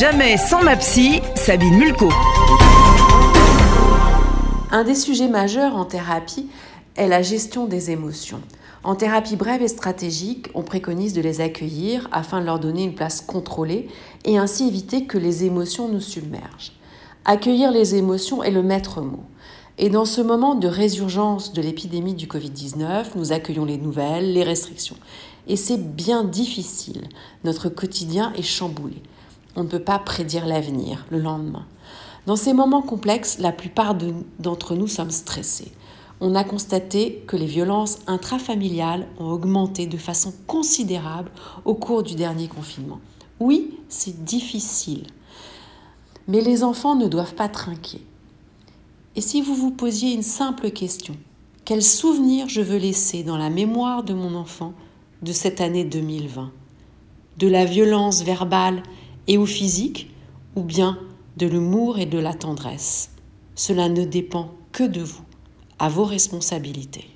Jamais sans ma psy, Sabine Mulco. Un des sujets majeurs en thérapie est la gestion des émotions. En thérapie brève et stratégique, on préconise de les accueillir afin de leur donner une place contrôlée et ainsi éviter que les émotions nous submergent. Accueillir les émotions est le maître mot. Et dans ce moment de résurgence de l'épidémie du Covid-19, nous accueillons les nouvelles, les restrictions. Et c'est bien difficile. Notre quotidien est chamboulé. On ne peut pas prédire l'avenir, le lendemain. Dans ces moments complexes, la plupart d'entre nous sommes stressés. On a constaté que les violences intrafamiliales ont augmenté de façon considérable au cours du dernier confinement. Oui, c'est difficile. Mais les enfants ne doivent pas trinquer. Et si vous vous posiez une simple question, quel souvenir je veux laisser dans la mémoire de mon enfant de cette année 2020 De la violence verbale et ou physique ou bien de l'humour et de la tendresse Cela ne dépend que de vous, à vos responsabilités.